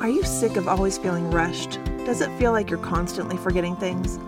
Are you sick of always feeling rushed? Does it feel like you're constantly forgetting things?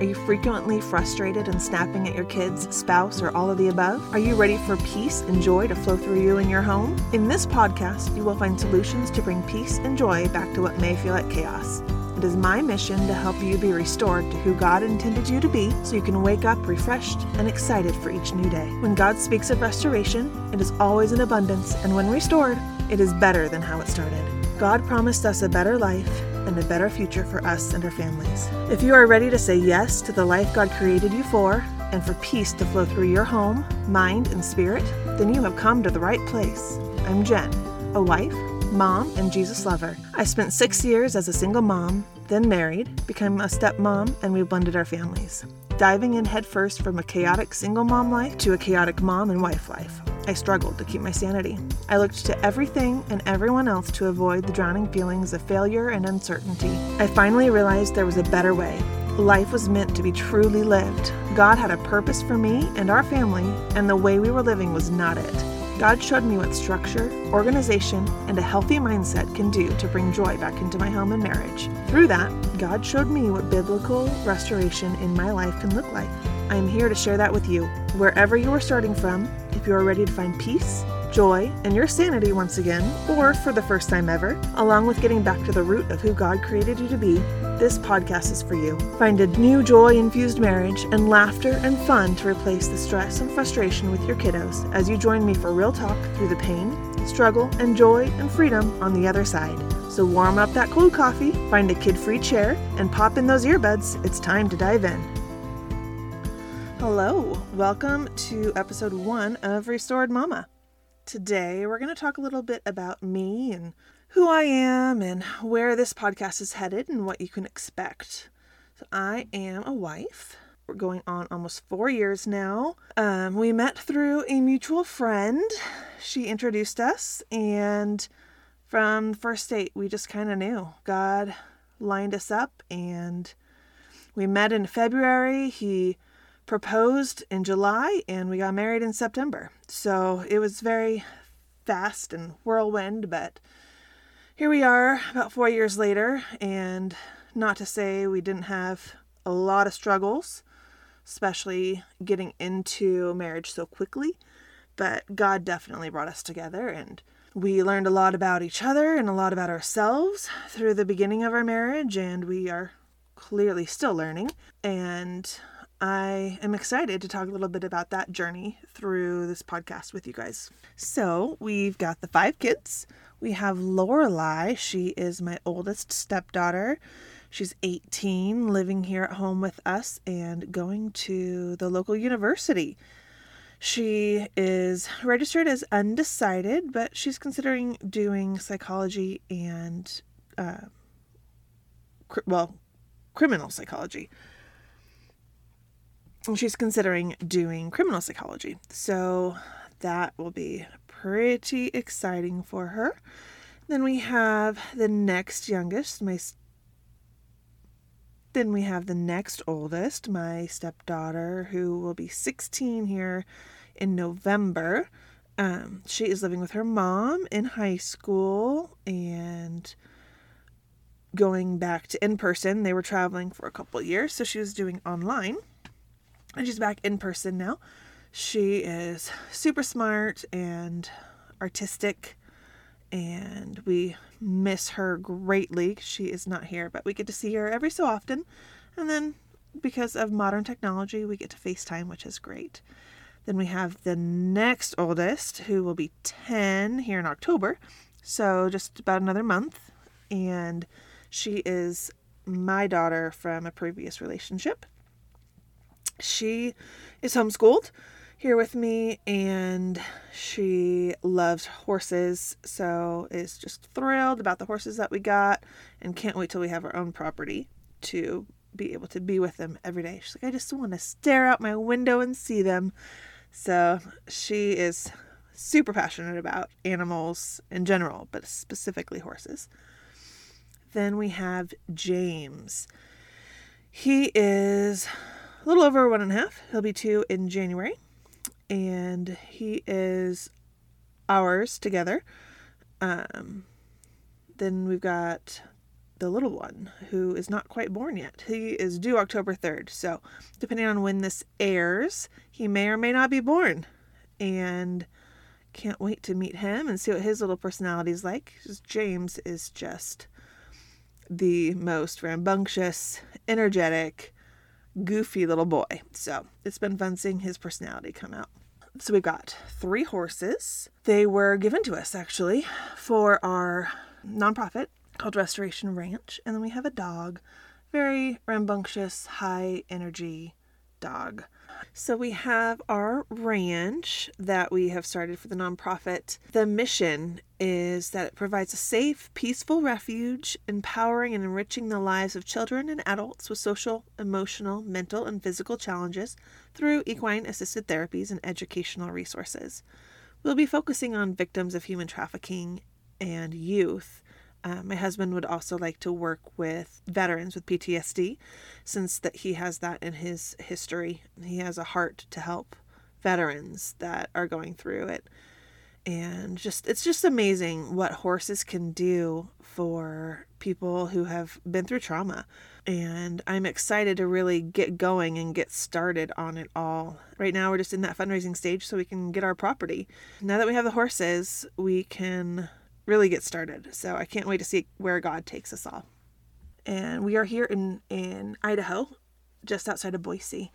Are you frequently frustrated and snapping at your kids, spouse, or all of the above? Are you ready for peace and joy to flow through you and your home? In this podcast, you will find solutions to bring peace and joy back to what may feel like chaos. It is my mission to help you be restored to who God intended you to be so you can wake up refreshed and excited for each new day. When God speaks of restoration, it is always in abundance, and when restored, it is better than how it started. God promised us a better life and a better future for us and our families. If you are ready to say yes to the life God created you for and for peace to flow through your home, mind, and spirit, then you have come to the right place. I'm Jen, a wife, mom, and Jesus lover. I spent six years as a single mom, then married, became a stepmom, and we blended our families. Diving in headfirst from a chaotic single mom life to a chaotic mom and wife life. I struggled to keep my sanity. I looked to everything and everyone else to avoid the drowning feelings of failure and uncertainty. I finally realized there was a better way. Life was meant to be truly lived. God had a purpose for me and our family, and the way we were living was not it. God showed me what structure, organization, and a healthy mindset can do to bring joy back into my home and marriage. Through that, God showed me what biblical restoration in my life can look like. I am here to share that with you. Wherever you are starting from, if you are ready to find peace, joy, and your sanity once again, or for the first time ever, along with getting back to the root of who God created you to be, this podcast is for you. Find a new joy infused marriage and laughter and fun to replace the stress and frustration with your kiddos as you join me for real talk through the pain, struggle, and joy and freedom on the other side. So warm up that cold coffee, find a kid free chair, and pop in those earbuds. It's time to dive in. Hello, welcome to episode one of Restored Mama. Today, we're going to talk a little bit about me and who I am and where this podcast is headed and what you can expect. So, I am a wife. We're going on almost four years now. Um, we met through a mutual friend. She introduced us, and from the first date, we just kind of knew. God lined us up, and we met in February. He proposed in July and we got married in September. So it was very fast and whirlwind, but here we are about four years later. And not to say we didn't have a lot of struggles, especially getting into marriage so quickly, but God definitely brought us together and we learned a lot about each other and a lot about ourselves through the beginning of our marriage, and we are clearly still learning. And I am excited to talk a little bit about that journey through this podcast with you guys. So, we've got the five kids. We have Lorelai. She is my oldest stepdaughter. She's 18, living here at home with us and going to the local university. She is registered as undecided, but she's considering doing psychology and, uh, cr- well, criminal psychology she's considering doing criminal psychology. So that will be pretty exciting for her. Then we have the next youngest, my then we have the next oldest, my stepdaughter, who will be 16 here in November. Um, she is living with her mom in high school and going back to in person. They were traveling for a couple years, so she was doing online and she's back in person now. She is super smart and artistic, and we miss her greatly. She is not here, but we get to see her every so often. And then, because of modern technology, we get to FaceTime, which is great. Then we have the next oldest, who will be 10 here in October, so just about another month. And she is my daughter from a previous relationship she is homeschooled here with me and she loves horses so is just thrilled about the horses that we got and can't wait till we have our own property to be able to be with them every day. She's like i just want to stare out my window and see them. So she is super passionate about animals in general but specifically horses. Then we have james. He is a little over one and a half. He'll be two in January. And he is ours together. Um, then we've got the little one who is not quite born yet. He is due October 3rd. So, depending on when this airs, he may or may not be born. And can't wait to meet him and see what his little personality is like. James is just the most rambunctious, energetic, goofy little boy. So it's been fun seeing his personality come out. So we've got three horses. They were given to us actually for our nonprofit called Restoration Ranch. And then we have a dog, very rambunctious, high energy dog. So we have our ranch that we have started for the nonprofit. The mission is that it provides a safe, peaceful refuge, empowering and enriching the lives of children and adults with social, emotional, mental, and physical challenges through equine assisted therapies and educational resources. We'll be focusing on victims of human trafficking and youth uh, my husband would also like to work with veterans with PTSD, since that he has that in his history. He has a heart to help veterans that are going through it, and just it's just amazing what horses can do for people who have been through trauma. And I'm excited to really get going and get started on it all. Right now, we're just in that fundraising stage so we can get our property. Now that we have the horses, we can really get started. So I can't wait to see where God takes us all. And we are here in, in Idaho, just outside of Boise.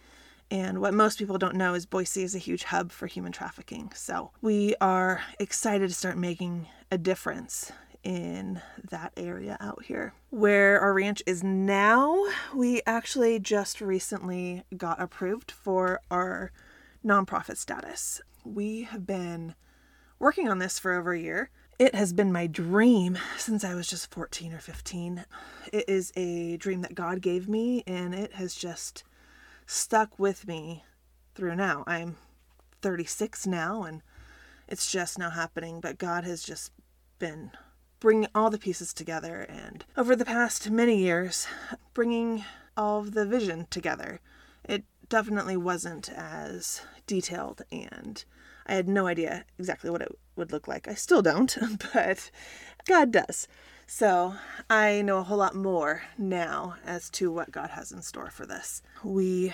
And what most people don't know is Boise is a huge hub for human trafficking. So we are excited to start making a difference in that area out here. Where our ranch is now, we actually just recently got approved for our nonprofit status. We have been working on this for over a year. It has been my dream since I was just 14 or 15. It is a dream that God gave me, and it has just stuck with me through now. I'm 36 now, and it's just now happening, but God has just been bringing all the pieces together, and over the past many years, bringing all of the vision together. It definitely wasn't as detailed and I had no idea exactly what it would look like. I still don't, but God does. So I know a whole lot more now as to what God has in store for this. We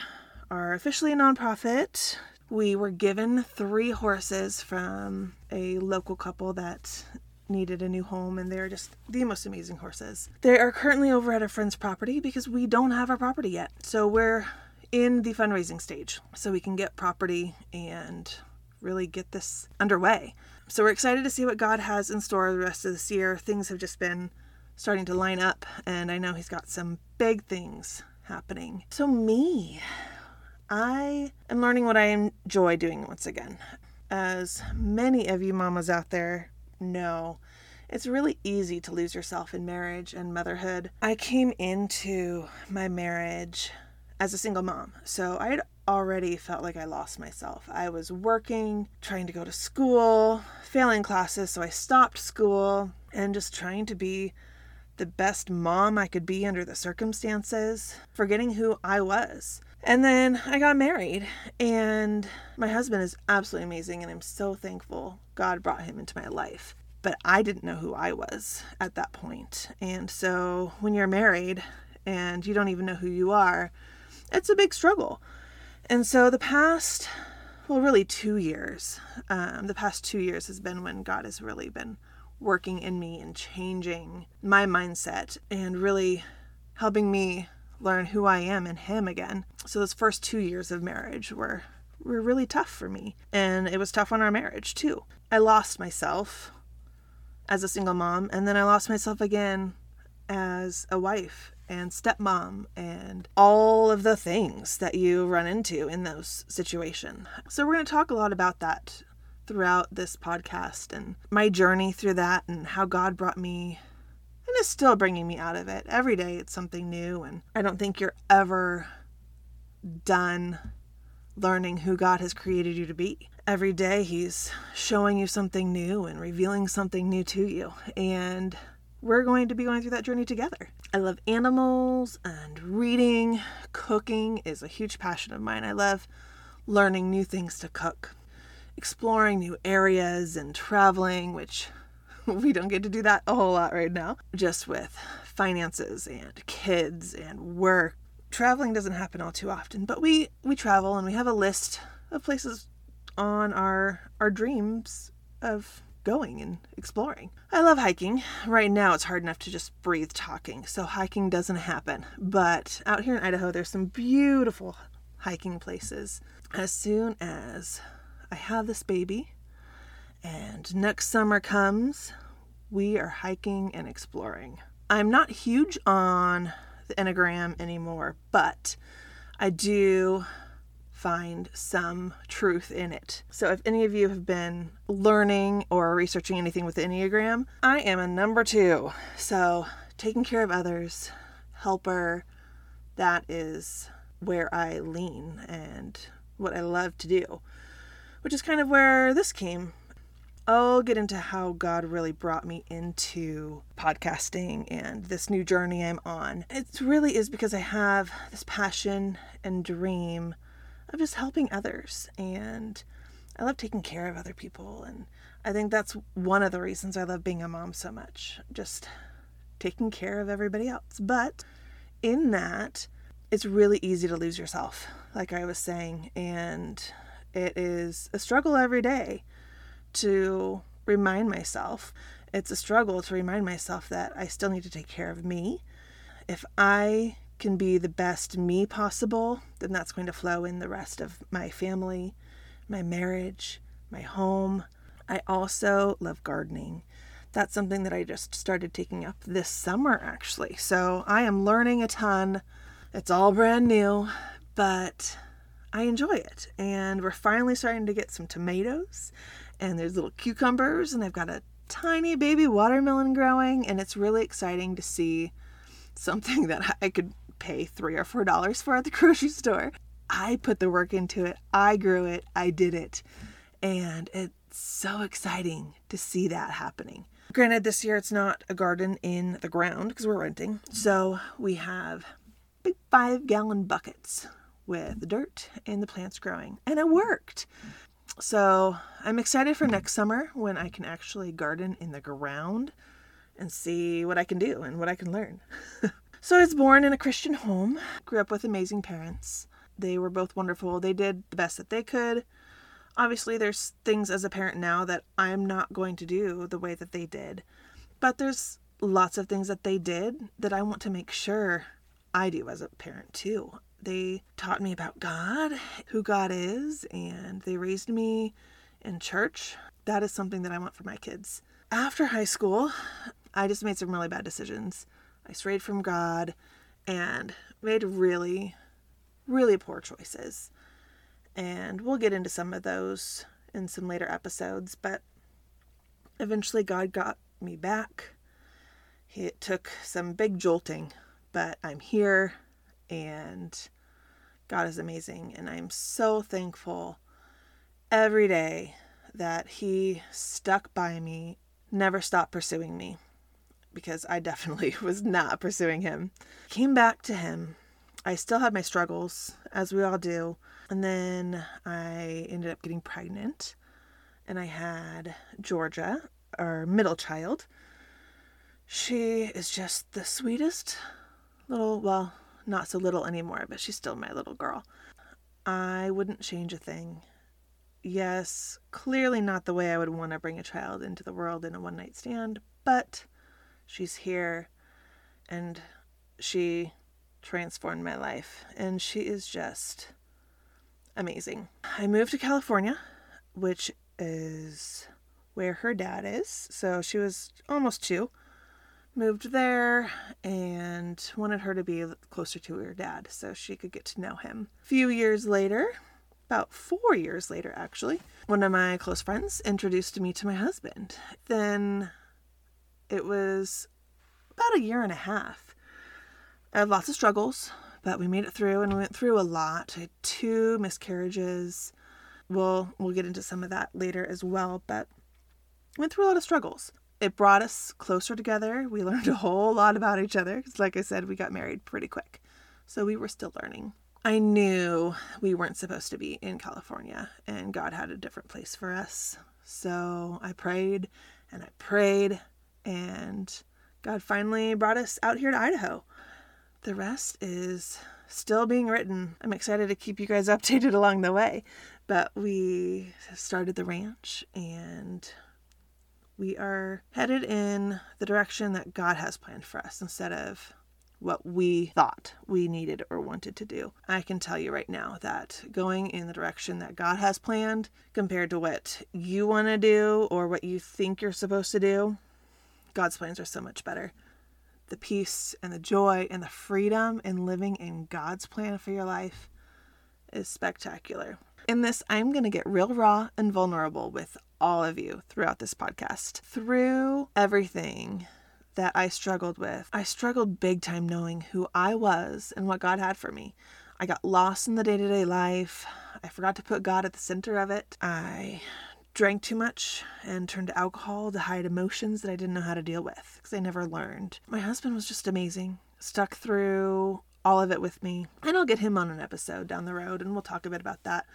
are officially a nonprofit. We were given three horses from a local couple that needed a new home, and they're just the most amazing horses. They are currently over at a friend's property because we don't have our property yet. So we're in the fundraising stage so we can get property and really get this underway. So we're excited to see what God has in store the rest of this year. Things have just been starting to line up, and I know He's got some big things happening. So, me, I am learning what I enjoy doing once again. As many of you mamas out there know, it's really easy to lose yourself in marriage and motherhood. I came into my marriage as a single mom, so I had already felt like I lost myself. I was working, trying to go to school, failing classes, so I stopped school and just trying to be the best mom I could be under the circumstances, forgetting who I was. And then I got married, and my husband is absolutely amazing, and I'm so thankful God brought him into my life. But I didn't know who I was at that point. And so when you're married and you don't even know who you are, it's a big struggle. And so the past, well, really two years, um, the past two years has been when God has really been working in me and changing my mindset and really helping me learn who I am in Him again. So those first two years of marriage were were really tough for me, and it was tough on our marriage too. I lost myself as a single mom, and then I lost myself again as a wife and stepmom and all of the things that you run into in those situations. So we're going to talk a lot about that throughout this podcast and my journey through that and how God brought me and is still bringing me out of it. Every day it's something new and I don't think you're ever done learning who God has created you to be. Every day he's showing you something new and revealing something new to you. And we're going to be going through that journey together. I love animals and reading. Cooking is a huge passion of mine. I love learning new things to cook, exploring new areas and traveling, which we don't get to do that a whole lot right now, just with finances and kids and work. Traveling doesn't happen all too often, but we we travel and we have a list of places on our our dreams of going and exploring. I love hiking. Right now it's hard enough to just breathe talking, so hiking doesn't happen. But out here in Idaho there's some beautiful hiking places. As soon as I have this baby and next summer comes, we are hiking and exploring. I'm not huge on the Enneagram anymore, but I do find some truth in it. So, if any of you have been learning or researching anything with the Enneagram, I am a number two. So, taking care of others, helper, that is where I lean and what I love to do, which is kind of where this came. I'll get into how God really brought me into podcasting and this new journey I'm on. It really is because I have this passion and dream of just helping others. And I love taking care of other people. And I think that's one of the reasons I love being a mom so much. Just taking care of everybody else. But in that, it's really easy to lose yourself, like I was saying. And it is a struggle every day to remind myself. It's a struggle to remind myself that I still need to take care of me. If I can be the best me possible, then that's going to flow in the rest of my family, my marriage, my home. I also love gardening. That's something that I just started taking up this summer, actually. So I am learning a ton. It's all brand new, but I enjoy it. And we're finally starting to get some tomatoes, and there's little cucumbers, and I've got a tiny baby watermelon growing, and it's really exciting to see something that I could pay three or four dollars for at the grocery store. I put the work into it. I grew it. I did it. And it's so exciting to see that happening. Granted, this year it's not a garden in the ground because we're renting. So we have big five gallon buckets with dirt and the plants growing. And it worked. So I'm excited for next summer when I can actually garden in the ground and see what I can do and what I can learn. So I was born in a Christian home, grew up with amazing parents. They were both wonderful. They did the best that they could. Obviously, there's things as a parent now that I'm not going to do the way that they did. But there's lots of things that they did that I want to make sure I do as a parent too. They taught me about God, who God is, and they raised me in church. That is something that I want for my kids. After high school, I just made some really bad decisions. I strayed from God and made really, really poor choices. And we'll get into some of those in some later episodes, but eventually God got me back. It took some big jolting, but I'm here and God is amazing. And I'm so thankful every day that He stuck by me, never stopped pursuing me because I definitely was not pursuing him. Came back to him. I still had my struggles, as we all do. And then I ended up getting pregnant. And I had Georgia, our middle child. She is just the sweetest little, well, not so little anymore, but she's still my little girl. I wouldn't change a thing. Yes, clearly not the way I would want to bring a child into the world in a one night stand, but She's here and she transformed my life. And she is just amazing. I moved to California, which is where her dad is. So she was almost two. Moved there and wanted her to be closer to her dad so she could get to know him. A few years later, about four years later actually, one of my close friends introduced me to my husband. Then it was about a year and a half. I had lots of struggles, but we made it through and we went through a lot. I had two miscarriages. We'll we'll get into some of that later as well, but went through a lot of struggles. It brought us closer together. We learned a whole lot about each other because like I said, we got married pretty quick. So we were still learning. I knew we weren't supposed to be in California and God had a different place for us. So I prayed and I prayed, and God finally brought us out here to Idaho. The rest is still being written. I'm excited to keep you guys updated along the way. But we started the ranch and we are headed in the direction that God has planned for us instead of what we thought we needed or wanted to do. I can tell you right now that going in the direction that God has planned compared to what you want to do or what you think you're supposed to do, God's plans are so much better. The peace and the joy and the freedom in living in God's plan for your life is spectacular. In this, I'm going to get real raw and vulnerable with all of you throughout this podcast. Through everything that I struggled with, I struggled big time knowing who I was and what God had for me. I got lost in the day to day life. I forgot to put God at the center of it. I drank too much and turned to alcohol to hide emotions that I didn't know how to deal with because I never learned. My husband was just amazing, stuck through all of it with me. And I'll get him on an episode down the road and we'll talk a bit about that.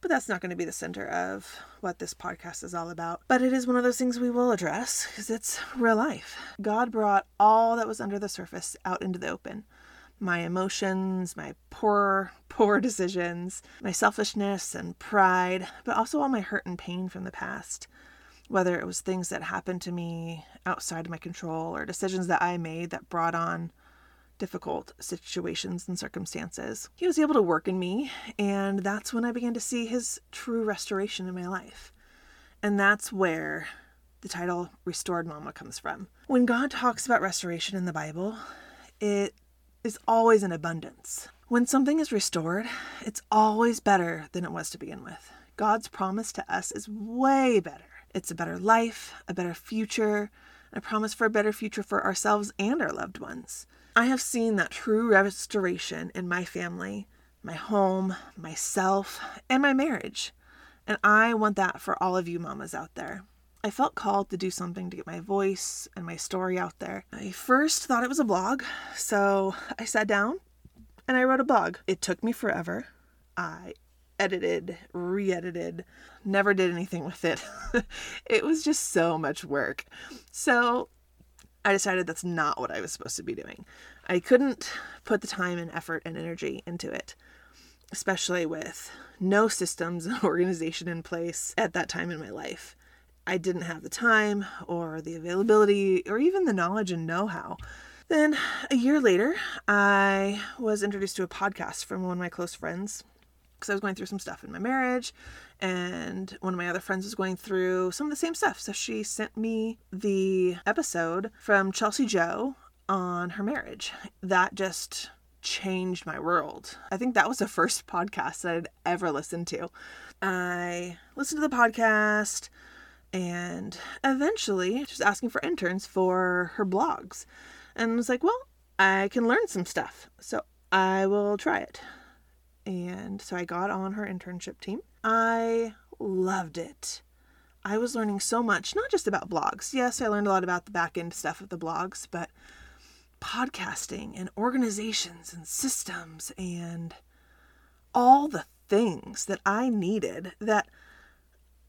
But that's not going to be the center of what this podcast is all about. But it is one of those things we will address because it's real life. God brought all that was under the surface out into the open my emotions, my poor, poor decisions, my selfishness and pride, but also all my hurt and pain from the past. Whether it was things that happened to me outside of my control or decisions that I made that brought on difficult situations and circumstances. He was able to work in me, and that's when I began to see his true restoration in my life. And that's where the title Restored Mama comes from. When God talks about restoration in the Bible, it is always in abundance. When something is restored, it's always better than it was to begin with. God's promise to us is way better. It's a better life, a better future, a promise for a better future for ourselves and our loved ones. I have seen that true restoration in my family, my home, myself, and my marriage. And I want that for all of you mamas out there. I felt called to do something to get my voice and my story out there. I first thought it was a blog, so I sat down and I wrote a blog. It took me forever. I edited, re edited, never did anything with it. it was just so much work. So I decided that's not what I was supposed to be doing. I couldn't put the time and effort and energy into it, especially with no systems and organization in place at that time in my life. I didn't have the time or the availability or even the knowledge and know how. Then, a year later, I was introduced to a podcast from one of my close friends because I was going through some stuff in my marriage, and one of my other friends was going through some of the same stuff. So she sent me the episode from Chelsea Joe on her marriage. That just changed my world. I think that was the first podcast that I'd ever listened to. I listened to the podcast and eventually just asking for interns for her blogs and was like, well, I can learn some stuff. So I will try it. And so I got on her internship team. I loved it. I was learning so much, not just about blogs. Yes, I learned a lot about the back end stuff of the blogs, but podcasting and organizations and systems and all the things that I needed that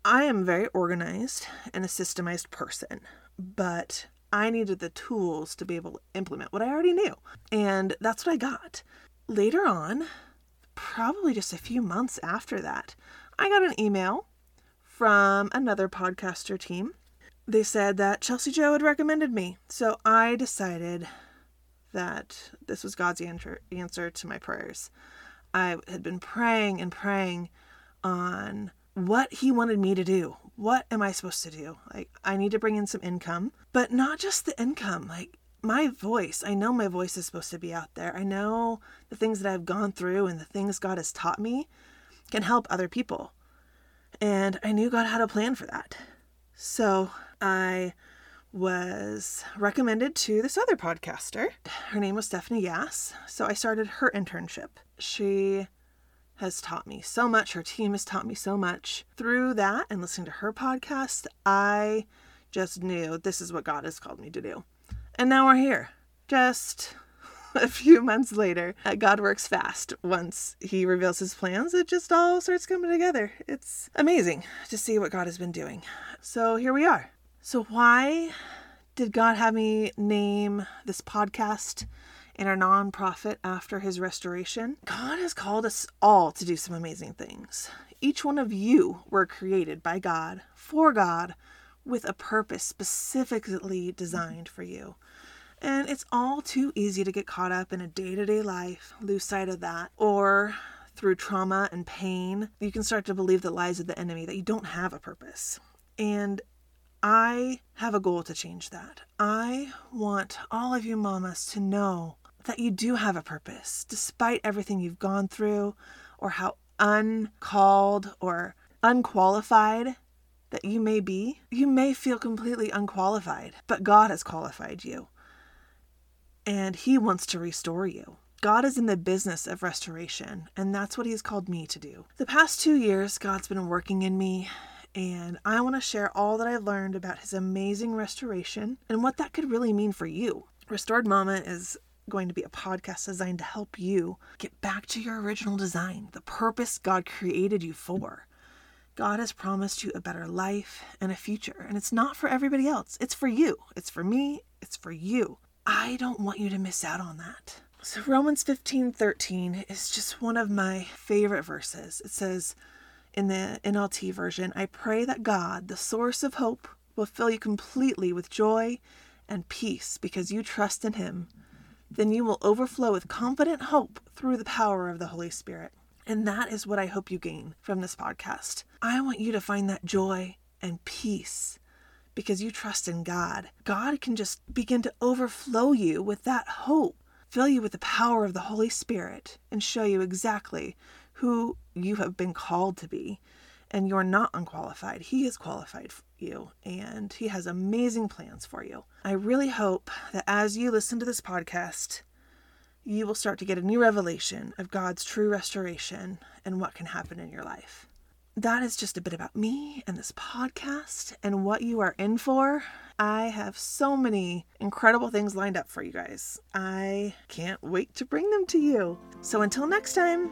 I am very organized and a systemized person, but I needed the tools to be able to implement what I already knew. And that's what I got. Later on, probably just a few months after that, I got an email from another podcaster team. They said that Chelsea Joe had recommended me. So I decided that this was God's answer, answer to my prayers. I had been praying and praying on what He wanted me to do. What am I supposed to do? Like, I need to bring in some income, but not just the income. Like, my voice, I know my voice is supposed to be out there. I know the things that I've gone through and the things God has taught me can help other people. And I knew God had a plan for that. So I was recommended to this other podcaster. Her name was Stephanie Gass. So I started her internship. She has taught me so much. Her team has taught me so much. Through that and listening to her podcast, I just knew this is what God has called me to do. And now we're here. Just a few months later. Uh, God works fast. Once He reveals His plans, it just all starts coming together. It's amazing to see what God has been doing. So here we are, So, why did God have me name this podcast and our nonprofit after his restoration? God has called us all to do some amazing things. Each one of you were created by God, for God, with a purpose specifically designed for you. And it's all too easy to get caught up in a day to day life, lose sight of that, or through trauma and pain, you can start to believe the lies of the enemy that you don't have a purpose. And I have a goal to change that. I want all of you mamas to know that you do have a purpose, despite everything you've gone through, or how uncalled or unqualified that you may be. You may feel completely unqualified, but God has qualified you. And He wants to restore you. God is in the business of restoration, and that's what He's called me to do. The past two years, God's been working in me and I want to share all that I've learned about his amazing restoration and what that could really mean for you. Restored Mama is going to be a podcast designed to help you get back to your original design, the purpose God created you for. God has promised you a better life and a future, and it's not for everybody else. It's for you. It's for me. It's for you. I don't want you to miss out on that. So Romans 15:13 is just one of my favorite verses. It says, in the NLT version, I pray that God, the source of hope, will fill you completely with joy and peace because you trust in Him. Then you will overflow with confident hope through the power of the Holy Spirit. And that is what I hope you gain from this podcast. I want you to find that joy and peace because you trust in God. God can just begin to overflow you with that hope, fill you with the power of the Holy Spirit, and show you exactly who you have been called to be. And you're not unqualified. He is qualified you, and He has amazing plans for you. I really hope that as you listen to this podcast, you will start to get a new revelation of God's true restoration and what can happen in your life. That is just a bit about me and this podcast and what you are in for. I have so many incredible things lined up for you guys. I can't wait to bring them to you. So until next time,